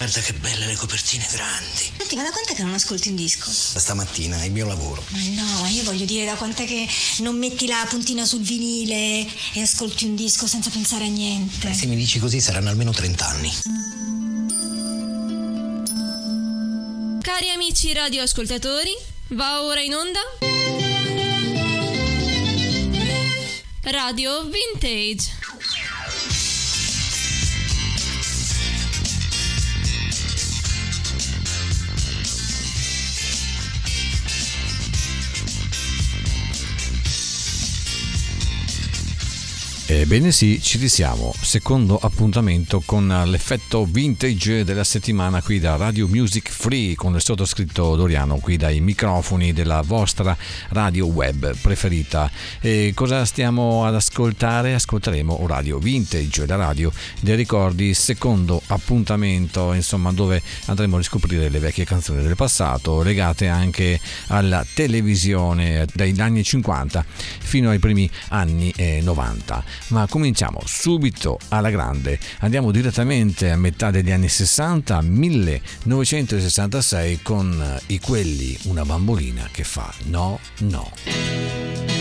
Guarda che belle le copertine grandi. Senti, ma da quant'è che non ascolti un disco? Da stamattina, è il mio lavoro. Ma no, ma io voglio dire da quant'è che non metti la puntina sul vinile e ascolti un disco senza pensare a niente. Se mi dici così saranno almeno 30 anni. Cari amici radioascoltatori, va ora in onda Radio Vintage. Ebbene sì, ci risiamo. Secondo appuntamento con l'effetto vintage della settimana qui da Radio Music Free con il sottoscritto Doriano qui dai microfoni della vostra radio web preferita. E cosa stiamo ad ascoltare? Ascolteremo Radio Vintage, la radio dei ricordi, secondo appuntamento, insomma, dove andremo a riscoprire le vecchie canzoni del passato legate anche alla televisione dagli anni 50 fino ai primi anni 90 ma cominciamo subito alla grande. Andiamo direttamente a metà degli anni 60, 1966 con i quelli, una bambolina che fa no, no.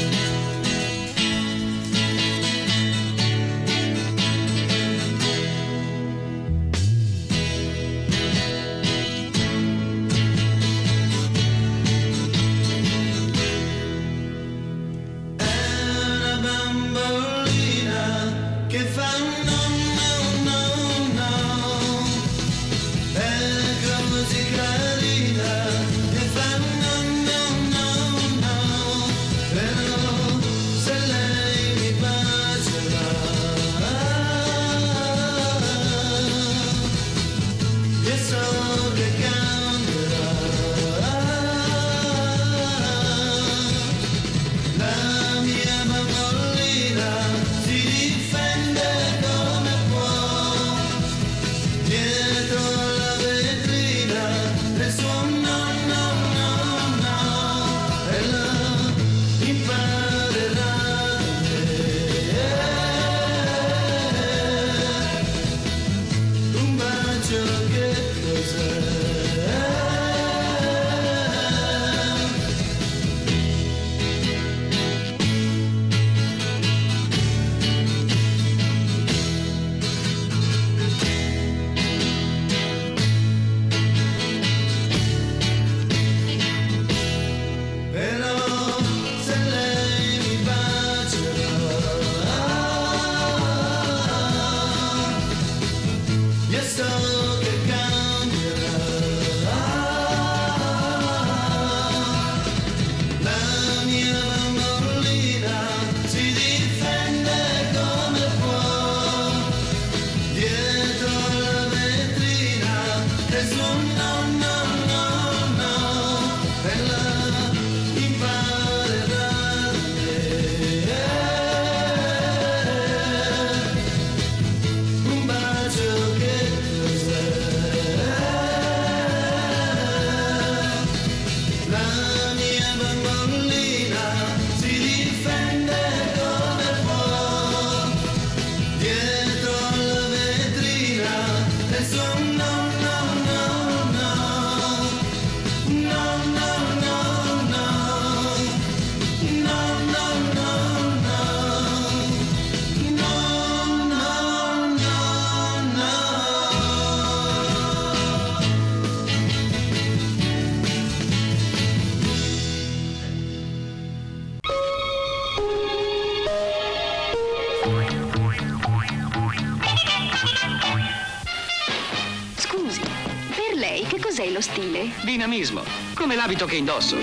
L'abito che indosso.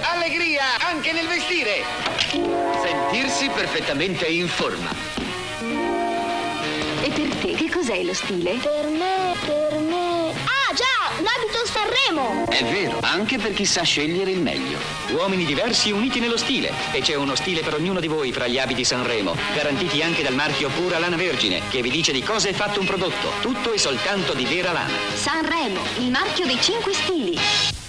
Allegria anche nel vestire. Sentirsi perfettamente in forma. E per te che cos'è lo stile? Per me, per me. Ah già, l'abito Sanremo! È vero, anche per chi sa scegliere il meglio. Uomini diversi uniti nello stile. E c'è uno stile per ognuno di voi fra gli abiti Sanremo, garantiti anche dal marchio Pura Lana Vergine, che vi dice di cosa è fatto un prodotto. Tutto e soltanto di vera lana. Sanremo, il marchio dei cinque stili.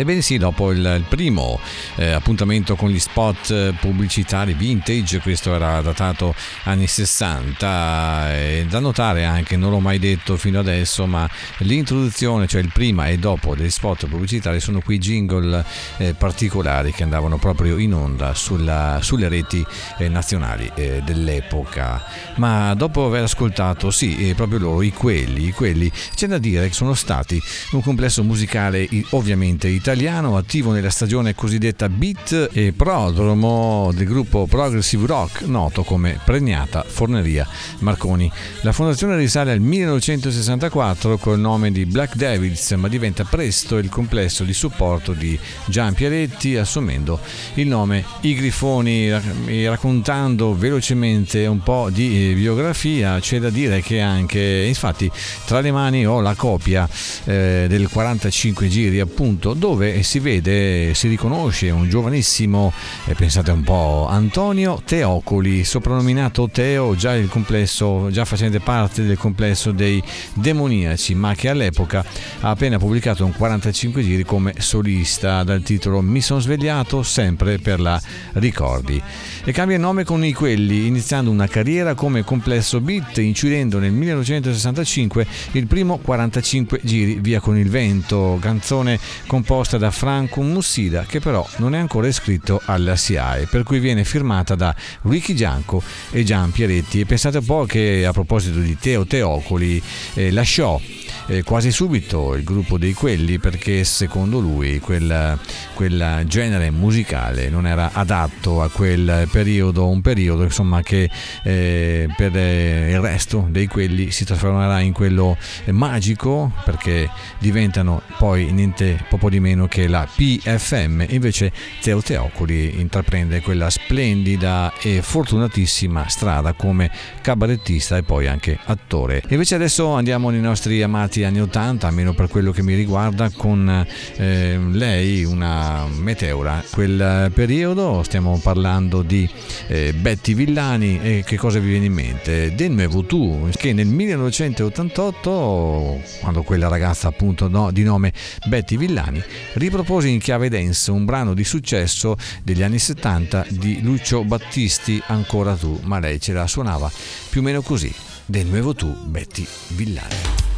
Ebbene sì, dopo il, il primo eh, appuntamento con gli spot eh, pubblicitari vintage, questo era datato anni 60, e da notare anche, non l'ho mai detto fino adesso, ma l'introduzione, cioè il prima e dopo degli spot pubblicitari sono qui jingle eh, particolari che andavano proprio in onda sulla, sulle reti eh, nazionali eh, dell'epoca. Ma dopo aver ascoltato, sì, proprio loro, i quelli, i quelli, c'è da dire che sono stati un complesso musicale ovviamente italiano italiano attivo nella stagione cosiddetta beat e prodromo del gruppo progressive rock noto come Pregnata Forneria Marconi. La fondazione risale al 1964 col nome di Black Devils ma diventa presto il complesso di supporto di Gian Pieretti assumendo il nome I Grifoni raccontando velocemente un po' di biografia c'è da dire che anche infatti tra le mani ho la copia eh, del 45 giri appunto dove dove si vede, si riconosce un giovanissimo, eh, pensate un po', Antonio Teocoli, soprannominato Teo, già, complesso, già facente parte del complesso dei demoniaci, ma che all'epoca ha appena pubblicato un 45 giri come solista dal titolo Mi sono svegliato sempre per la Ricordi. E cambia nome con i quelli, iniziando una carriera come complesso beat, incidendo nel 1965 il primo 45 giri via con il vento, canzone composta da Franco Mussida che però non è ancora iscritto alla SIAE per cui viene firmata da Ricky Gianco e Gian Pieretti. E pensate un po' che a proposito di Teo Teocoli eh, lasciò eh, quasi subito il gruppo dei quelli perché secondo lui quel, quel, genere musicale non era adatto a quel periodo, un periodo insomma che eh, per eh, il resto dei quelli si trasformerà in quello magico perché diventano poi niente poco di meno che la PFM invece Teo Teocoli intraprende quella splendida e fortunatissima strada come cabarettista e poi anche attore. Invece adesso andiamo nei nostri amati inizi anni 80, almeno per quello che mi riguarda, con eh, lei una meteora. Quel periodo stiamo parlando di eh, Betty Villani e che cosa vi viene in mente? Del Nuevo Tu, che nel 1988, quando quella ragazza appunto no, di nome Betty Villani, ripropose in chiave dance un brano di successo degli anni 70 di Lucio Battisti, Ancora tu, ma lei ce la suonava più o meno così. Del Nuevo Tu, Betty Villani.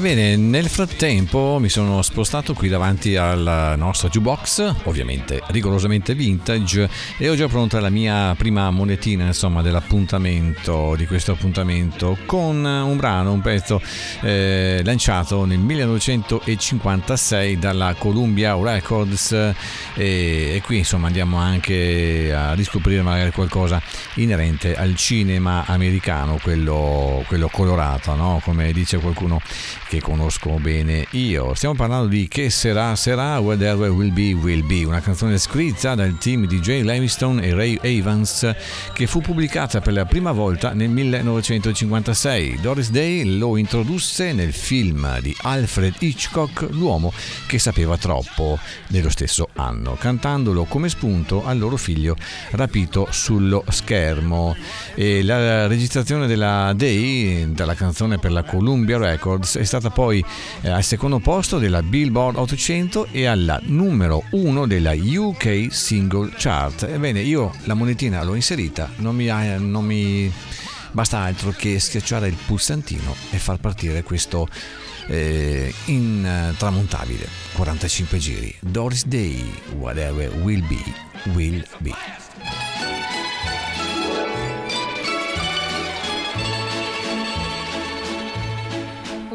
Ebbene, nel frattempo mi sono spostato qui davanti al nostro jukebox, ovviamente rigorosamente vintage, e ho già pronta la mia prima monetina, insomma, dell'appuntamento, di questo appuntamento, con un brano, un pezzo eh, lanciato nel 1956 dalla Columbia Records e, e qui insomma andiamo anche a riscoprire magari qualcosa inerente al cinema americano, quello, quello colorato, no? come dice qualcuno che conosco bene io. Stiamo parlando di Che sarà sarà, Whatever Will Be Will Be, una canzone scritta dal team di Jay Livingstone e Ray Evans che fu pubblicata per la prima volta nel 1956. Doris Day lo introdusse nel film di Alfred Hitchcock, L'uomo che sapeva troppo, dello stesso anno, cantandolo come spunto al loro figlio rapito sullo schermo. E la registrazione della Day, dalla canzone per la Columbia Records, è stata stata poi eh, al secondo posto della Billboard 800 e alla numero 1 della UK Single Chart. Ebbene, io la monetina l'ho inserita, non mi, non mi basta altro che schiacciare il pulsantino e far partire questo eh, intramontabile 45 giri. Doris Day, whatever will be, will be.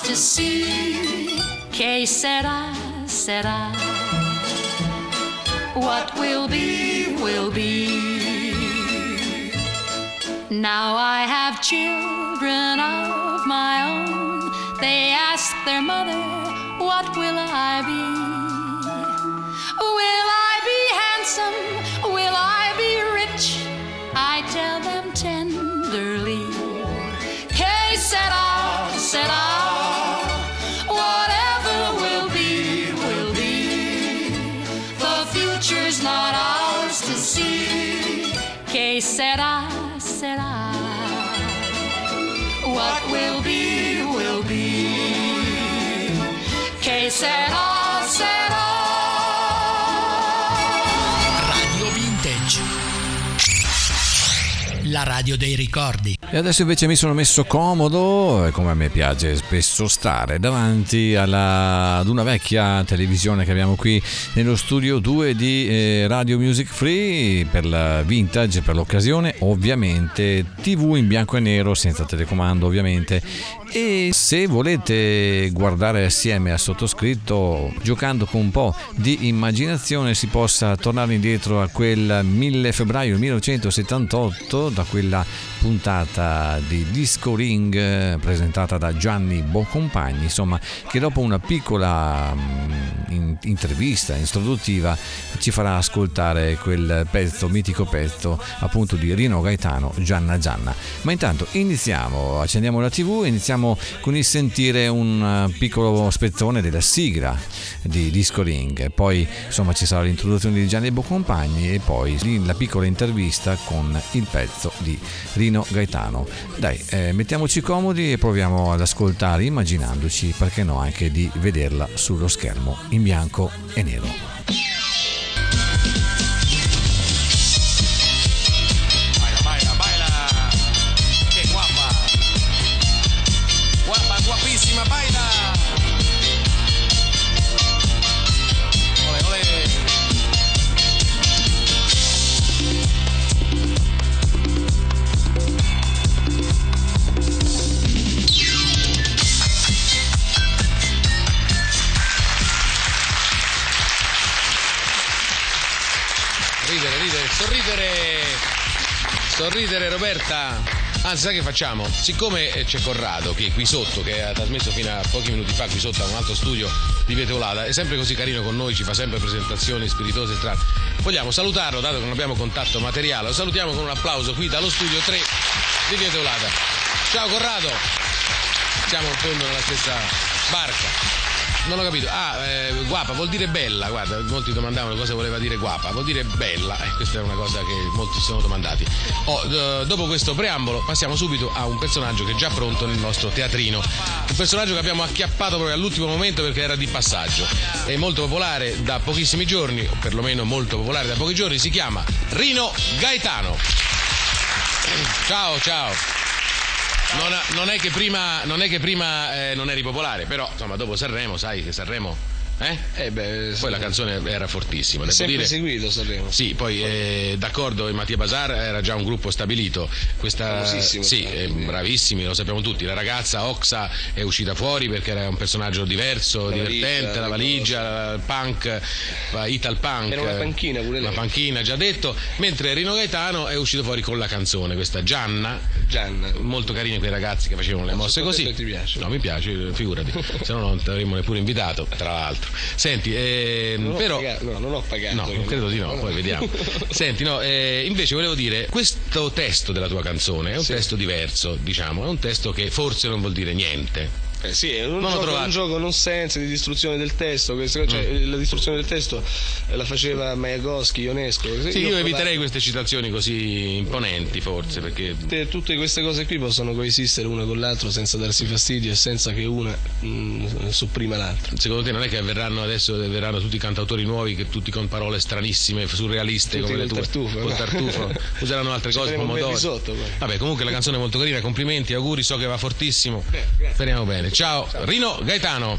To see. Que sera, sera. What will be, will be. Now I have children of my own. They ask their mother, What will I be? said, oh. La radio dei ricordi. E adesso invece mi sono messo comodo, come a me piace spesso stare, davanti alla, ad una vecchia televisione che abbiamo qui nello studio 2 di eh, Radio Music Free per la vintage, per l'occasione, ovviamente TV in bianco e nero, senza telecomando ovviamente. E se volete guardare assieme al sottoscritto, giocando con un po' di immaginazione, si possa tornare indietro a quel 1000 febbraio 1978, da quella puntata di Disco Ring eh, presentata da Gianni Bocompagni, insomma, che dopo una piccola in- intervista introduttiva ci farà ascoltare quel pezzo, mitico pezzo appunto di Rino Gaetano, Gianna Gianna. Ma intanto iniziamo, accendiamo la TV, iniziamo con il sentire un eh, piccolo spezzone della sigla di Disco Ring, poi insomma ci sarà l'introduzione di Gianni Bocompagni e poi la piccola intervista con il pezzo di Rino Gaetano. Dai, eh, mettiamoci comodi e proviamo ad ascoltare immaginandoci, perché no, anche di vederla sullo schermo in bianco e nero. Sorridere Roberta. Anzi, sai che facciamo? Siccome eh, c'è Corrado che è qui sotto, che ha trasmesso fino a pochi minuti fa qui sotto a un altro studio di Via Teolata, è sempre così carino con noi, ci fa sempre presentazioni spiritose e. Vogliamo salutarlo, dato che non abbiamo contatto materiale, lo salutiamo con un applauso qui dallo studio 3 di Via Teolata. Ciao Corrado! Siamo in fondo nella stessa barca. Non ho capito. Ah, eh, guapa vuol dire bella, guarda, molti domandavano cosa voleva dire guapa, vuol dire bella, e questa è una cosa che molti si sono domandati. Oh, d- dopo questo preambolo passiamo subito a un personaggio che è già pronto nel nostro teatrino, un personaggio che abbiamo acchiappato proprio all'ultimo momento perché era di passaggio, è molto popolare da pochissimi giorni, o perlomeno molto popolare da pochi giorni, si chiama Rino Gaetano. Ciao, ciao. Non, non è che prima, non, è che prima eh, non eri popolare, però insomma dopo Sanremo, sai che Sanremo... Eh? Eh beh, Poi la canzone era fortissima, devo sempre dire. seguito Sanremo. Sì, poi eh, d'accordo, e Mattia Basar era già un gruppo stabilito. Questa, sì, eh, bravissimi, lo sappiamo tutti. La ragazza Oxa è uscita fuori perché era un personaggio diverso, La divertente, valigia, la valigia, il punk, Ital Punk. Era una panchina pure lei. Una panchina, già detto. Mentre Rino Gaetano è uscito fuori con la canzone, questa Gianna. Gianna. Molto carini quei ragazzi che facevano le mosse così. ti piace? No, mi piace, figurati. Se no non ti avremmo neppure invitato, tra l'altro. Senti, ehm, Non però... pagato, no, non ho pagato. No, non credo di no, poi vediamo. Senti, no, eh, invece volevo dire, questo testo della tua canzone è un Sì. testo diverso, diciamo, è un testo che forse non vuol dire niente. Eh sì, è un, Non gioco, un gioco non senso di distruzione del testo. questo- cioè, Mm. La distruzione del testo eh, la faceva Majakovsky, Ionesco. Sì, io ho eviterei queste citazioni così imponenti, forse, perché Tutte, queste cose qui possono coesistere una con l'altra senza darsi fastidio e senza che una mm, sopprima l'altra. secondo te non è che verranno adesso verranno tutti i cantautori nuovi che tutti con parole stranissime, surrealiste Tutti come le tue, tartufo, col no? tartufo, useranno altre Ci cose, pomodori. belli sotto, poi. Vabbè, comunque la canzone è molto carina, complimenti, auguri, so che va fortissimo. Speriamo bene. Ciao, Rino Gaetano.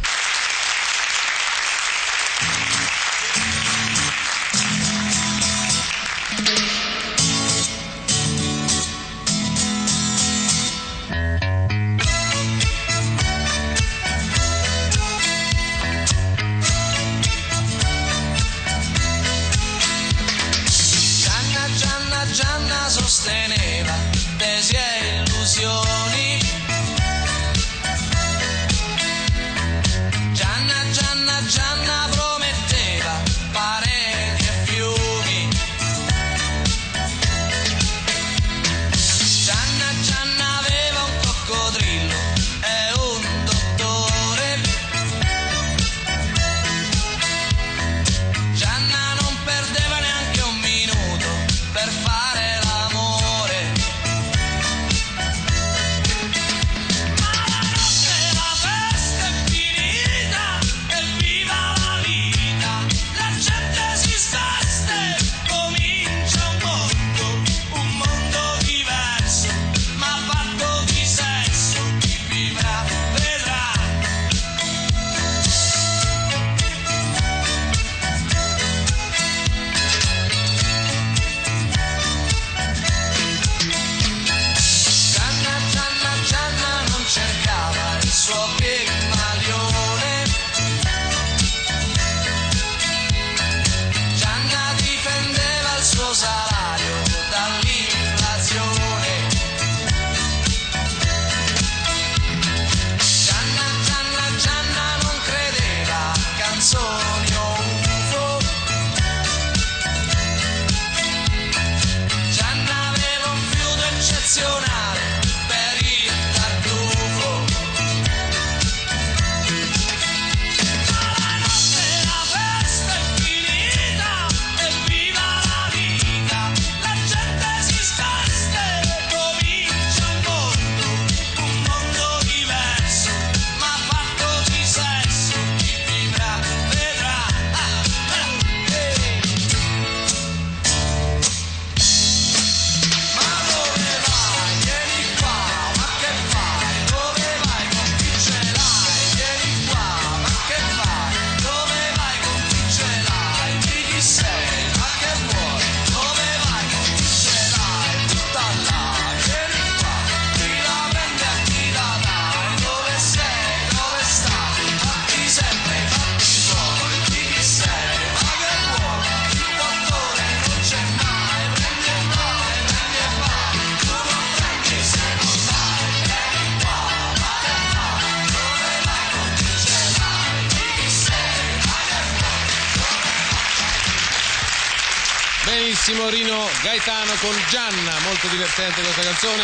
Bravissimo Rino Gaetano con Gianna, molto divertente questa canzone.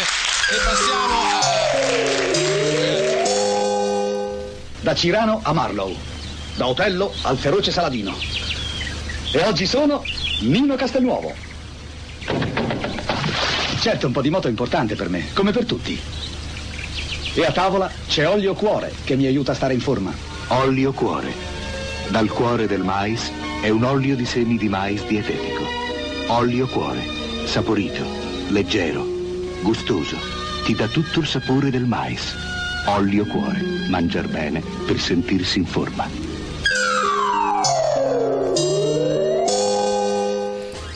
E passiamo a... Da Cirano a Marlow, da Otello al feroce Saladino. E oggi sono Nino Castelnuovo. Certo, un po' di moto è importante per me, come per tutti. E a tavola c'è Olio Cuore che mi aiuta a stare in forma. Olio Cuore. Dal cuore del mais è un olio di semi di mais dietetico. Olio Cuore. Saporito, leggero, gustoso. Ti dà tutto il sapore del mais. Olio Cuore. Mangiar bene per sentirsi in forma.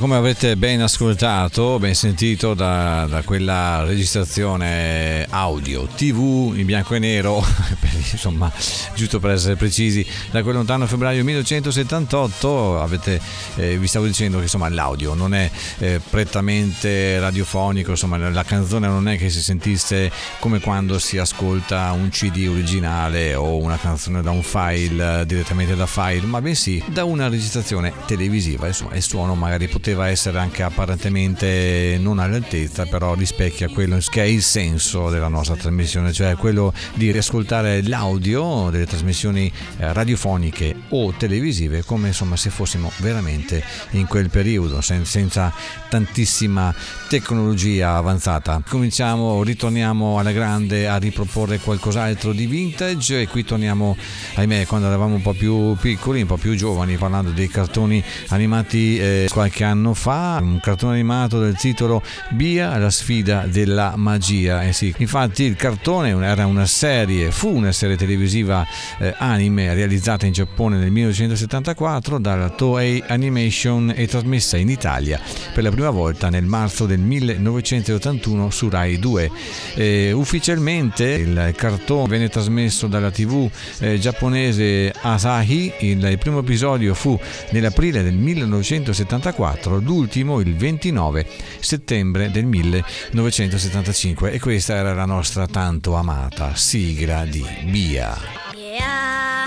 Come avrete ben ascoltato, ben sentito da, da, quella registrazione audio TV in bianco e nero, per, insomma, giusto per essere precisi, da quel lontano febbraio 1978, avete, eh, vi stavo dicendo che insomma, l'audio non è eh, prettamente radiofonico, insomma, la canzone non è che si sentisse come quando si ascolta un CD originale o una canzone da un file, direttamente da file, ma bensì da una registrazione televisiva, insomma, il suono magari poteva poteva essere anche apparentemente non all'altezza, però rispecchia quello che è il senso della nostra trasmissione, cioè quello di riascoltare l'audio delle trasmissioni eh, radiofoniche o televisive come insomma se fossimo veramente in quel periodo, senza tantissima tecnologia avanzata. Cominciamo, ritorniamo alla grande a riproporre qualcos'altro di vintage e qui torniamo, ahimè, quando eravamo un po' più piccoli, un po' più giovani, parlando dei cartoni animati eh, qualche anno fa, un cartone animato del titolo Bia, la sfida della magia. Eh sì, infatti il cartone era una serie, fu una serie televisiva eh, anime realizzata in Giappone nel 1974 dalla Toei Animation e trasmessa in Italia per la prima volta nel marzo del 1981 su Rai 2. Eh, ufficialmente il cartone venne trasmesso dalla TV eh, giapponese Asahi, il, primo episodio fu nell'aprile del 1974 Pietro, l'ultimo il 29 settembre del 1975 e questa era la nostra tanto amata sigla di Bia. Yeah,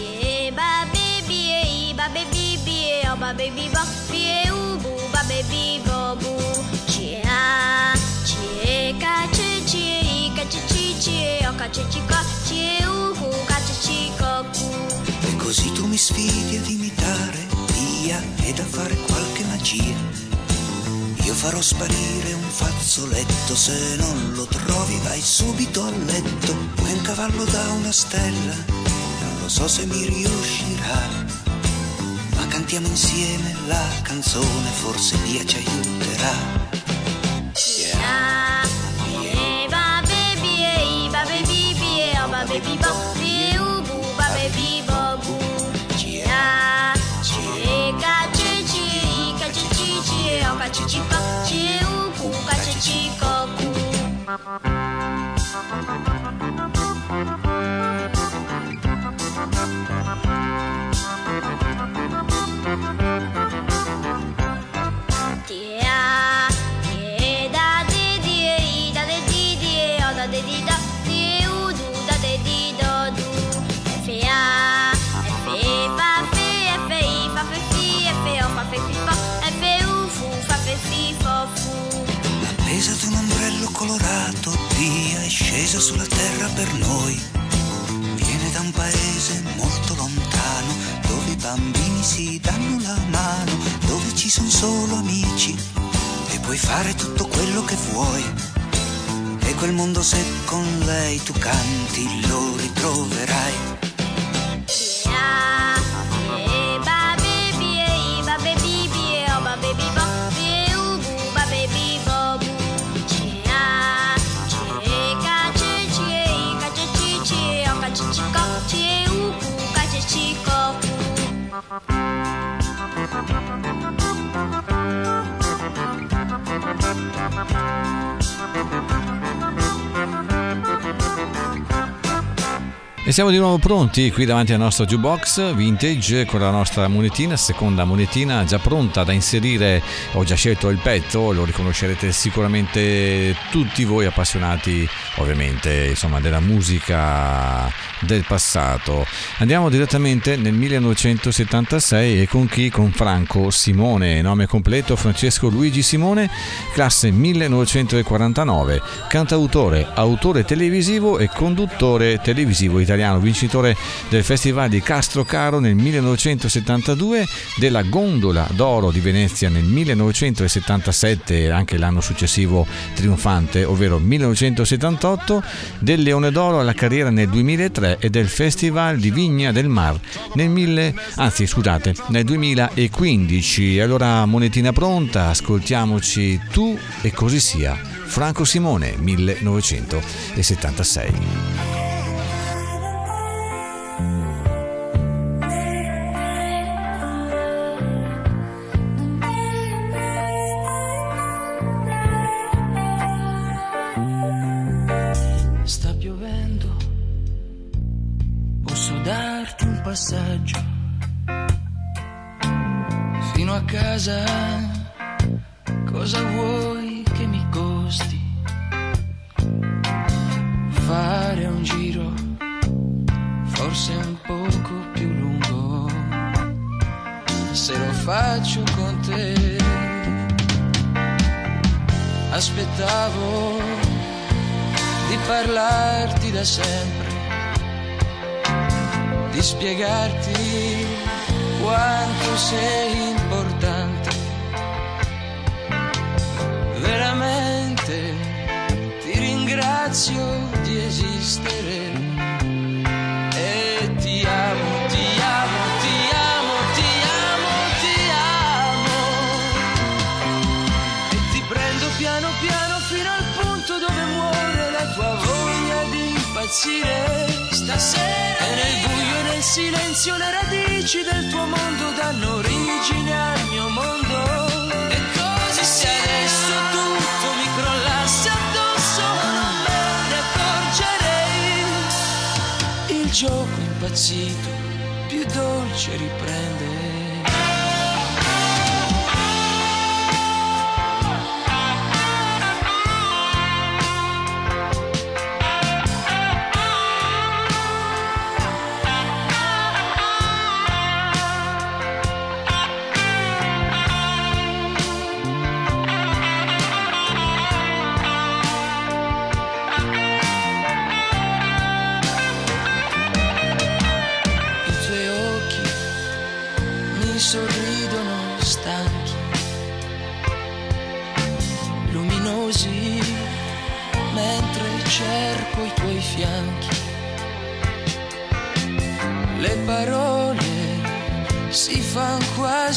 yeah, baby, baby, baby, E così tu mi sfidi ad imitare via ed a fare qualche magia. Io farò sparire un fazzoletto, se non lo trovi vai subito a letto. Vuoi un cavallo da una stella? Non lo so se mi riuscirà. Ma cantiamo insieme la canzone, forse Dio ci aiuterà. Yeah. Puoi fare tutto quello che vuoi. E quel mondo se con lei tu canti lo ritroverai. E siamo di nuovo pronti qui davanti al nostro jukebox vintage con la nostra monetina, seconda monetina già pronta da inserire. Ho già scelto il petto, lo riconoscerete sicuramente tutti voi appassionati ovviamente insomma della musica del passato. Andiamo direttamente nel 1976 e con chi? Con Franco Simone, nome completo Francesco Luigi Simone, classe 1949, cantautore, autore televisivo e conduttore televisivo italiano, vincitore del Festival di Castrocaro nel 1972, della Gondola d'Oro di Venezia nel 1977 e anche l'anno successivo trionfante, ovvero 1978, del Leone d'Oro alla carriera nel 2003 e del Festival di Vigna del Mar nel 1000, anzi scusate, nel 2015. Allora monetina pronta, ascoltiamoci tu e così sia. Franco Simone 1976. Passaggio fino a casa. Cosa vuoi che mi costi? Fare un giro, forse un poco più lungo, se lo faccio con te. Aspettavo di parlarti da sempre, di spiegarti quanto sei importante. Veramente ti ringrazio di esistere e ti amo, impazzire stasera. E nel buio e nel silenzio le radici del tuo mondo danno origine al mio mondo. E così se adesso tutto mi crollasse addosso non me ne accorgerei. Il gioco impazzito più dolce riprende.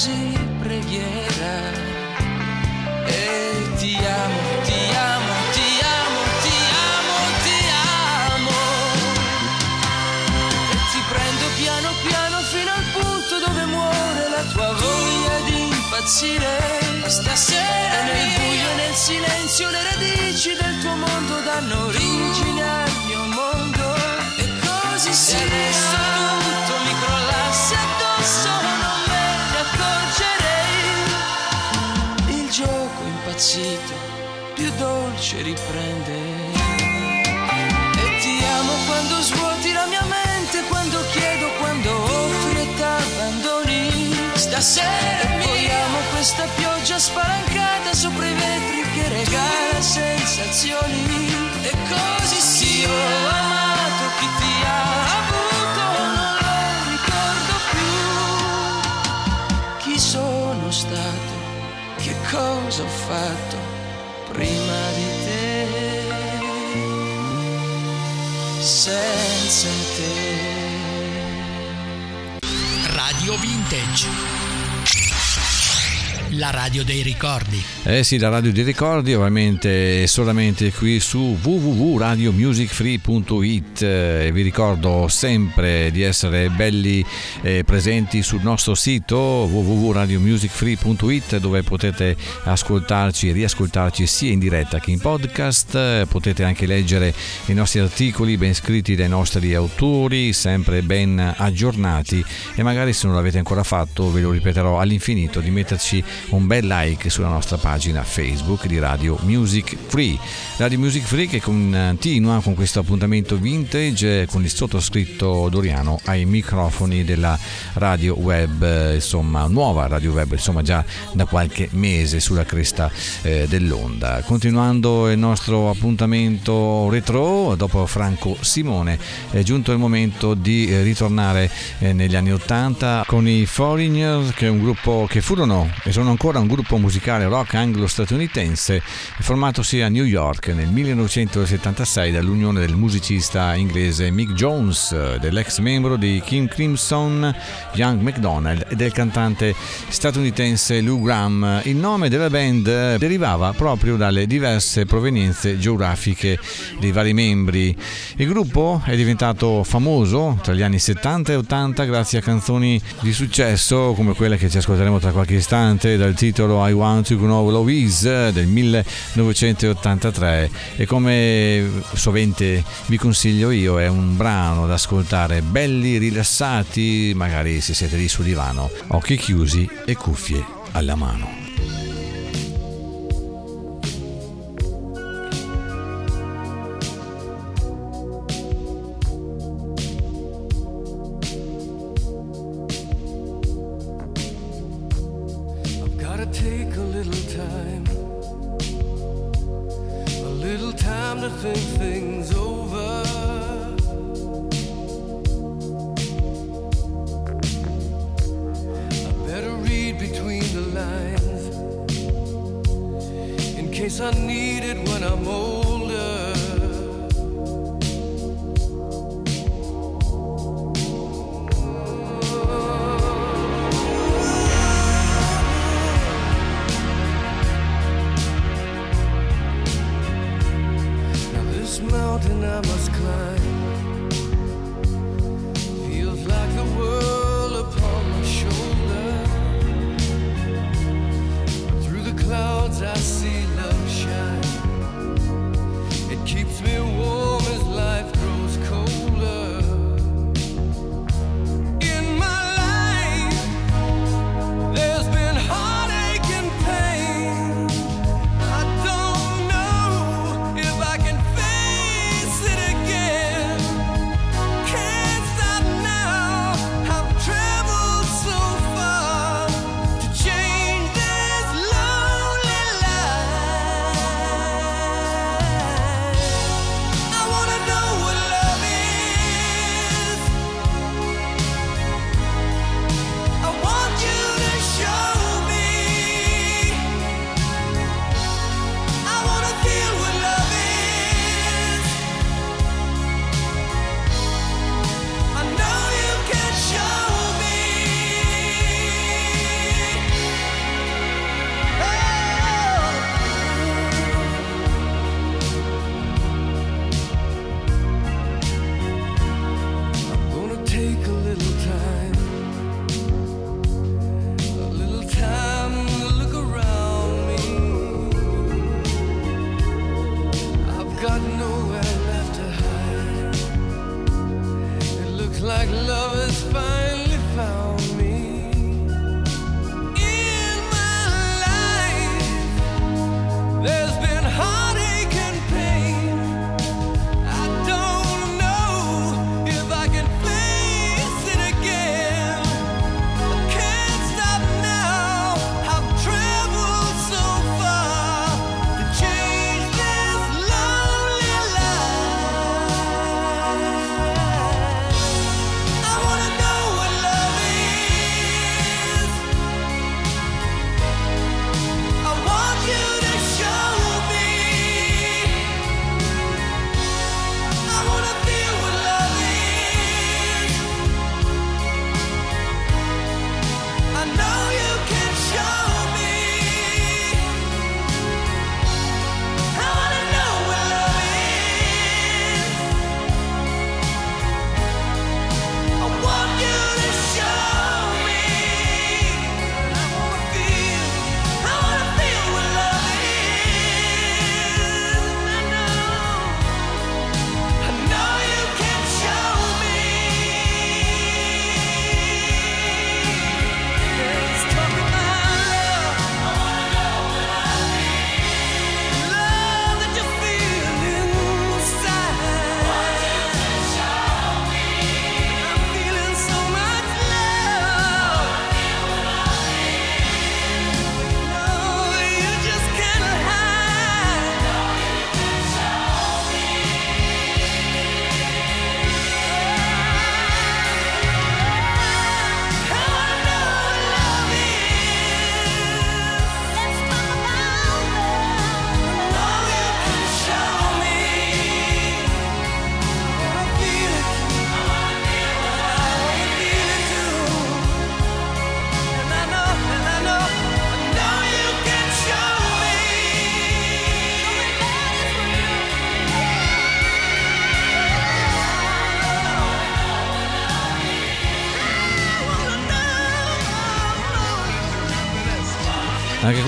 Quasi preghiera. E ti amo, ti amo, ti amo, ti amo, ti amo. E ti prendo piano piano fino al punto dove muore la tua voglia di impazzire stasera e nel buio e nel silenzio le radici del tuo mondo danno origine al mio mondo e così se adesso impazzito più dolce riprende e ti amo quando svuoti la mia mente, quando chiedo, quando offri e t'abbandoni. Stasera vogliamo questa pioggia spalancata sopra i vetri che regala sensazioni. E così sì, ho cosa ho fatto prima di te senza te. Radio Vintage. La radio dei ricordi. Eh sì, la radio dei ricordi ovviamente solamente qui su www.radiomusicfree.it e vi ricordo sempre di essere belli eh, presenti sul nostro sito www.radiomusicfree.it dove potete ascoltarci e riascoltarci sia in diretta che in podcast, potete anche leggere i nostri articoli ben scritti dai nostri autori, sempre ben aggiornati e magari se non l'avete ancora fatto ve lo ripeterò all'infinito di metterci un bel like sulla nostra pagina Facebook di Radio Music Free. Radio Music Free che continua con questo appuntamento vintage con il sottoscritto Doriano ai microfoni della radio web, insomma nuova radio web, insomma già da qualche mese sulla cresta eh, dell'onda. Continuando il nostro appuntamento retro, dopo Franco Simone è giunto il momento di eh, ritornare eh, negli anni 80 con i Foreigners, che è un gruppo che furono e sono ancora un gruppo musicale rock anglo-statunitense formatosi a New York nel 1976 dall'unione del musicista inglese Mick Jones, dell'ex membro di Kim Crimson, Young McDonald e del cantante statunitense Lou Graham. Il nome della band derivava proprio dalle diverse provenienze geografiche dei vari membri. Il gruppo è diventato famoso tra gli anni 70 e 80 grazie a canzoni di successo come quelle che ci ascolteremo tra qualche istante dal titolo I Want to Know Louise del 1983 e come sovente vi consiglio io è un brano da ascoltare belli rilassati magari se siete lì sul divano occhi chiusi e cuffie alla mano I see love shine.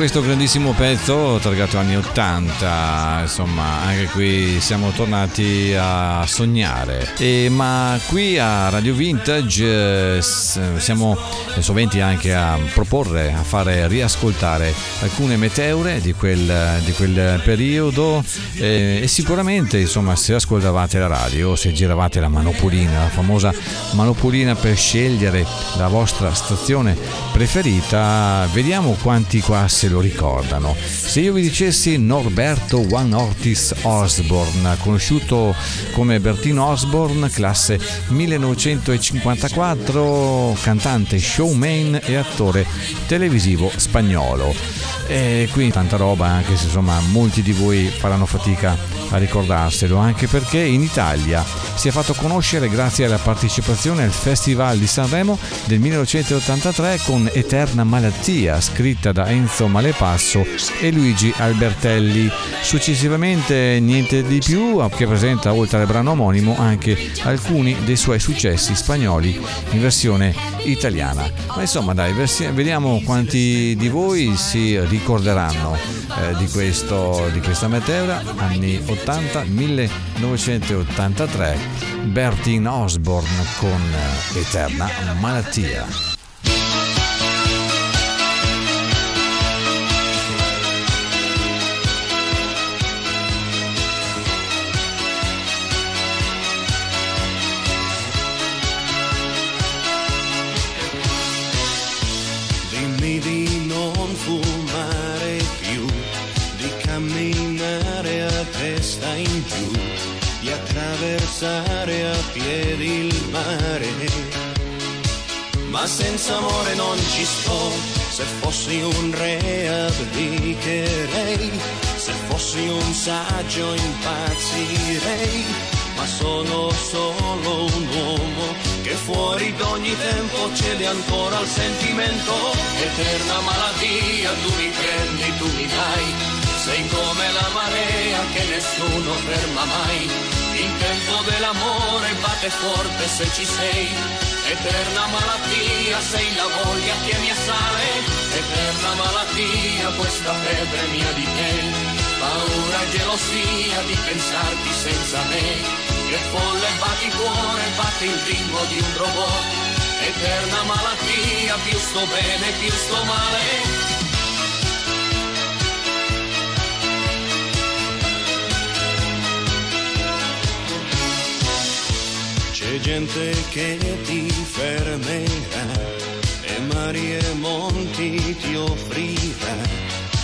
Questo grandissimo pezzo targato anni 80, insomma, anche qui siamo tornati a sognare. E, ma qui a Radio Vintage eh, siamo soventi anche a proporre, a fare riascoltare alcune meteore di quel, di quel periodo e, e sicuramente, insomma, se ascoltavate la radio, se giravate la manopolina, la famosa manopolina per scegliere la vostra stazione preferita, vediamo quanti qua se lo ricordano. Se io vi dicessi Norberto One Ortis Osborne, conosciuto come Bertino Osborne, classe 1954, cantante, showman e attore televisivo spagnolo. E qui tanta roba, anche se insomma molti di voi faranno fatica a ricordarselo, anche perché in Italia si è fatto conoscere grazie alla partecipazione al Festival di Sanremo del 1983 con Eterna Malattia, scritta da Enzo Malepasso e Luigi Albertelli. Successivamente niente di più, che presenta oltre al brano omonimo anche alcuni dei suoi successi spagnoli in versione italiana. Ma insomma dai, vediamo quanti di voi si ricorderanno eh, di, questo, di questa meteora, anni 80, 1983, Bertin Osborne con Eterna Malattia. Ma senza amore non ci sto, se fossi un re abdicherei, se fossi un saggio impazzirei, ma sono solo un uomo che fuori d'ogni tempo cede ancora al sentimento, eterna malattia, tu mi prendi, tu mi dai, sei come la marea che nessuno ferma mai. Il tempo dell'amore batte forte se ci sei, eterna malattia, sei la voglia che mi assale, eterna malattia, questa febbre mia di te, paura e gelosia di pensarti senza me, che folle batti cuore, batte il ritmo di un robot, eterna malattia, più sto bene, più sto male, C'è gente che ti fermerà e mari e monti ti offrirà,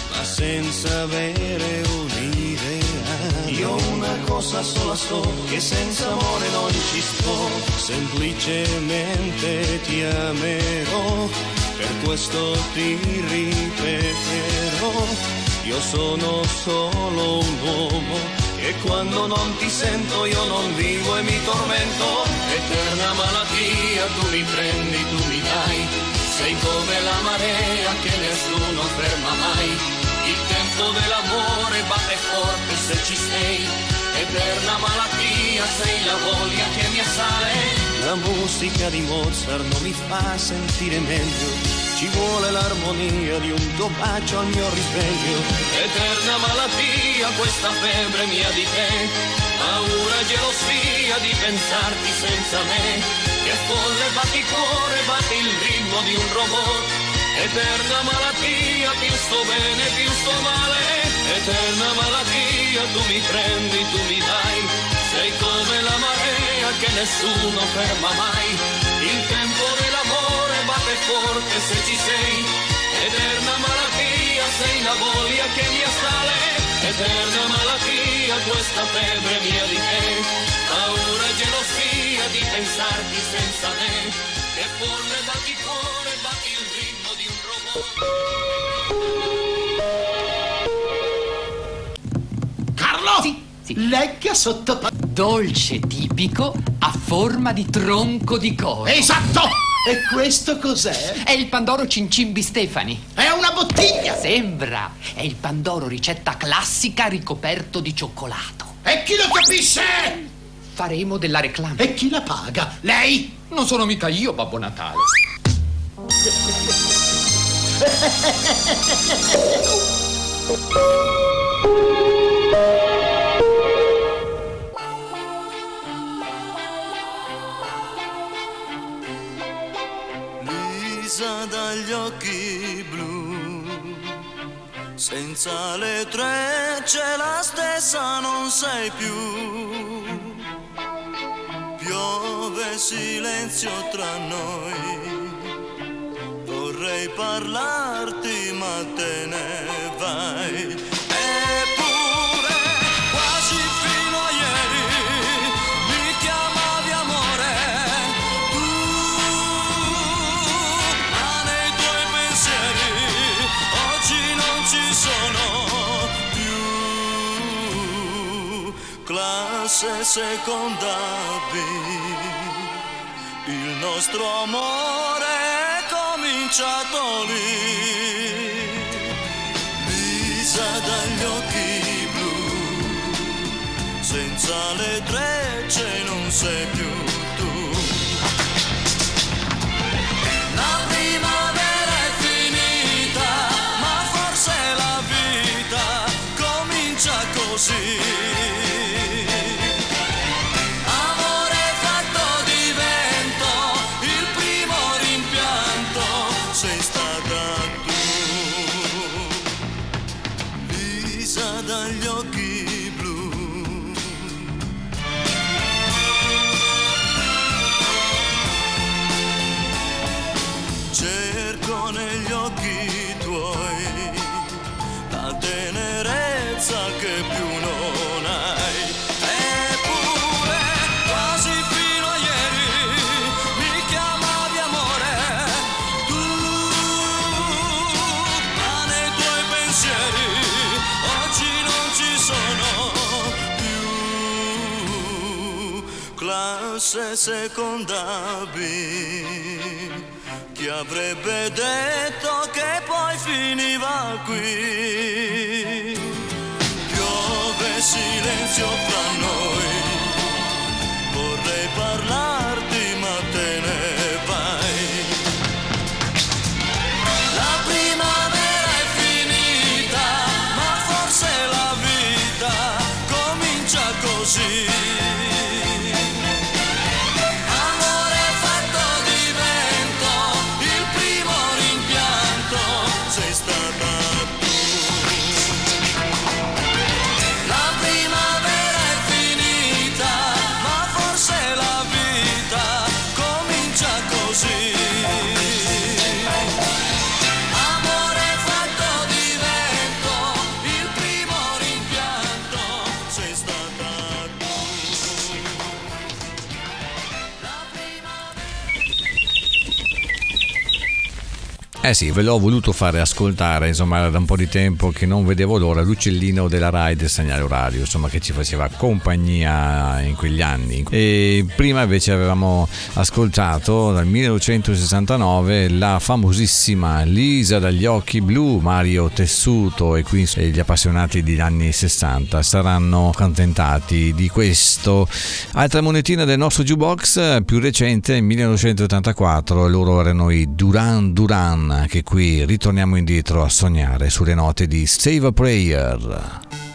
ma senza avere un'idea. Io una cosa sola so, che senza amore non ci sto, semplicemente ti amerò, per questo ti ripeterò, io sono solo un uomo e quando non ti sento io non vivo e mi tormento. Eterna malattia, tu mi prendi, tu mi dai. Sei come la marea che nessuno ferma mai. Il tempo dell'amore batte forte se ci sei. Eterna malattia, sei la voglia che mi assale. La musica di Mozart non mi fa sentire meglio ci vuole l'armonia di un tuo bacio al mio risveglio. Eterna malattia, questa febbre mia di te. Paura e gelosia di pensarti senza me. Che folle batti cuore, batti il ritmo di un robot. Eterna malattia, più sto bene, più sto male. Eterna malattia, tu mi prendi, tu mi dai. Sei come la marea che nessuno ferma mai. Il tempo dell'amore forte se ci sei, eterna malattia, sei la voglia che mi assale, eterna malattia, questa febbre mia di te, paura e gelosia di pensarti senza me, che folle batti cuore, batti il ritmo di un robot. Carlo! Sì, sì. Legga sotto... Dolce tipico a forma di tronco di cosa. Esatto! E questo cos'è? È il Pandoro Cincimbi Stefani. È una bottiglia! Sembra. È il Pandoro ricetta classica ricoperto di cioccolato. E chi lo capisce? Faremo della reclama. E chi la paga? Lei? Non sono mica io, Babbo Natale. Lisa dagli occhi blu, senza le trecce la stessa non sei più. Piove silenzio tra noi, vorrei parlarti ma te ne vai. Classe seconda B. Il nostro amore è cominciato lì. Lisa dagli occhi blu, senza le trecce non sei più tu. La classe seconda B. Chi avrebbe detto che poi finiva qui? Piove silenzio fra noi, vorrei parlarti Eh sì, ve l'ho voluto fare ascoltare, insomma era da un po' di tempo che non vedevo l'ora, l'uccellino della Rai del segnale orario, insomma che ci faceva compagnia in quegli anni. E prima invece avevamo ascoltato dal 1969 la famosissima Lisa dagli occhi blu, Mario Tessuto e qui gli appassionati degli anni 60 saranno accontentati di questo. Altra monetina del nostro jukebox più recente, 1984, loro erano i Duran Duran che qui ritorniamo indietro a sognare sulle note di Save a Prayer.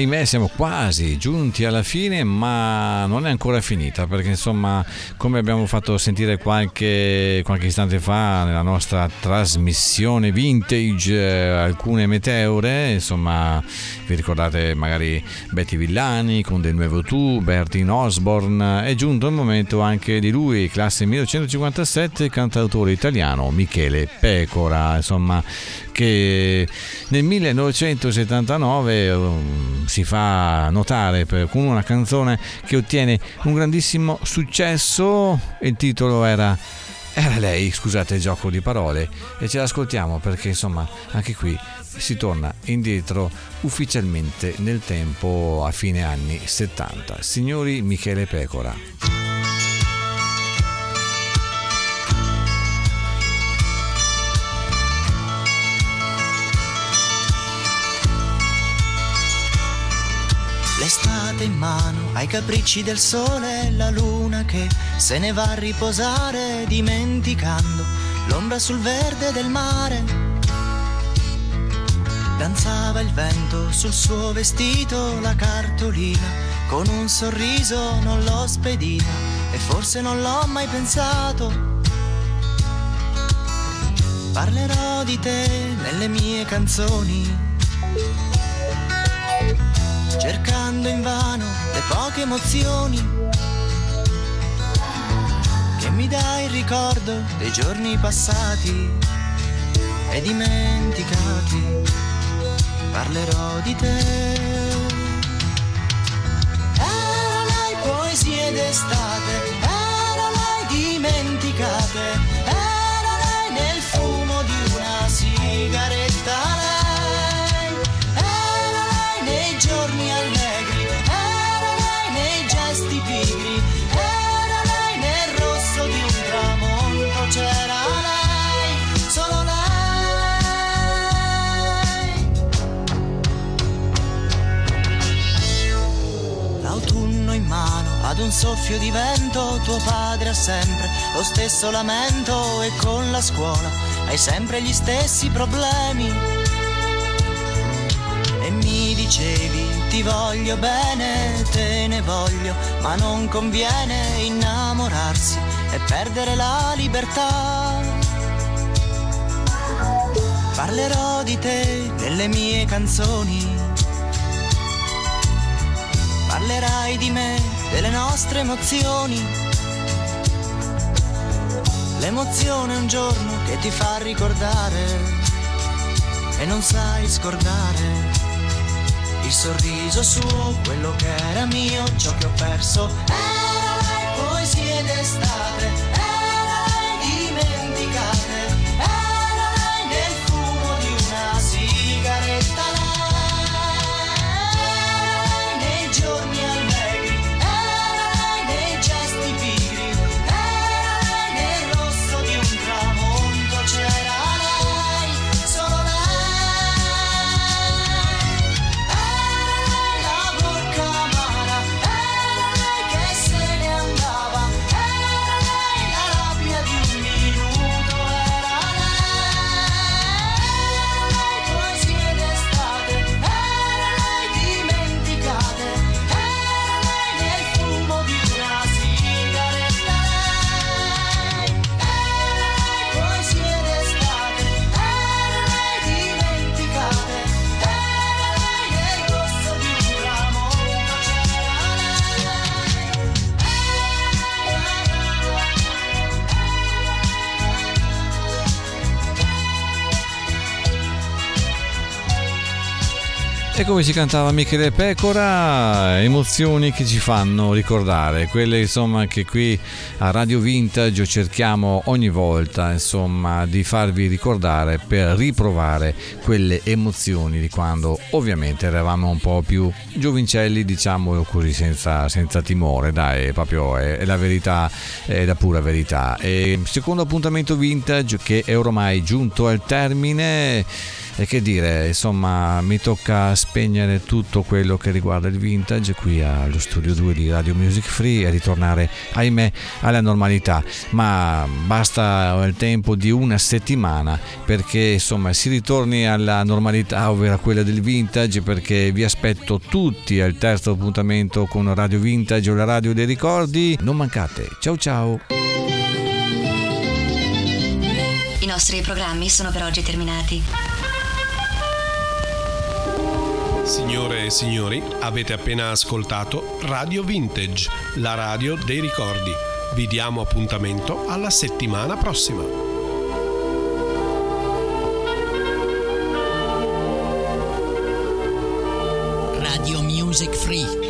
Ahimè siamo quasi giunti alla fine, ma non è ancora finita perché insomma, come abbiamo fatto sentire qualche, qualche istante fa nella nostra trasmissione vintage, eh, alcune meteore, insomma, vi ricordate magari Betty Villani con De Nuevo Tu, Bertin Osborne, è giunto il momento anche di lui, classe 1957, cantautore italiano Michele Pecora, insomma, che nel 1979 um, si fa notare per, con una canzone che ottiene un grandissimo successo. Il titolo era era lei, scusate il gioco di parole, e ce l'ascoltiamo perché insomma anche qui si torna indietro ufficialmente nel tempo a fine anni 70. Signori Michele Pecora. L'estate in mano ai capricci del sole e la luna che se ne va a riposare dimenticando l'ombra sul verde del mare. Danzava il vento sul suo vestito, la cartolina, con un sorriso non l'ho spedita e forse non l'ho mai pensato. Parlerò di te nelle mie canzoni cercando invano le poche emozioni che mi dà il ricordo dei giorni passati e dimenticati. Parlerò di te. Era lei poesie d'estate, era lei dimenticate, un soffio di vento, tuo padre ha sempre lo stesso lamento e con la scuola hai sempre gli stessi problemi mi dicevi ti voglio bene, te ne voglio, ma non conviene innamorarsi e perdere la libertà. Parlerò di te nelle mie canzoni, parlerai di me, delle nostre emozioni. L'emozione è un giorno che ti fa ricordare e non sai scordare il sorriso suo, quello che era mio, ciò che ho perso. Era E come si cantava Michele Pecora, emozioni che ci fanno ricordare, quelle insomma che qui a Radio Vintage cerchiamo ogni volta insomma di farvi ricordare per riprovare quelle emozioni di quando ovviamente eravamo un po' più giovincelli diciamolo così senza, senza timore, dai proprio è, è la verità, è la pura verità. E secondo appuntamento vintage che è ormai giunto al termine E che dire, insomma, mi tocca spegnere tutto quello che riguarda il vintage qui allo studio 2 di Radio Music Free e ritornare, ahimè, alla normalità. Ma basta il tempo di una settimana perché insomma si ritorni alla normalità, ovvero a quella del vintage, perché vi aspetto tutti al terzo appuntamento con Radio Vintage o la radio dei ricordi. Non mancate. Ciao ciao. I nostri programmi sono per oggi terminati. Signore e signori, avete appena ascoltato Radio Vintage, la radio dei ricordi. Vi diamo appuntamento alla settimana prossima. Radio Music Free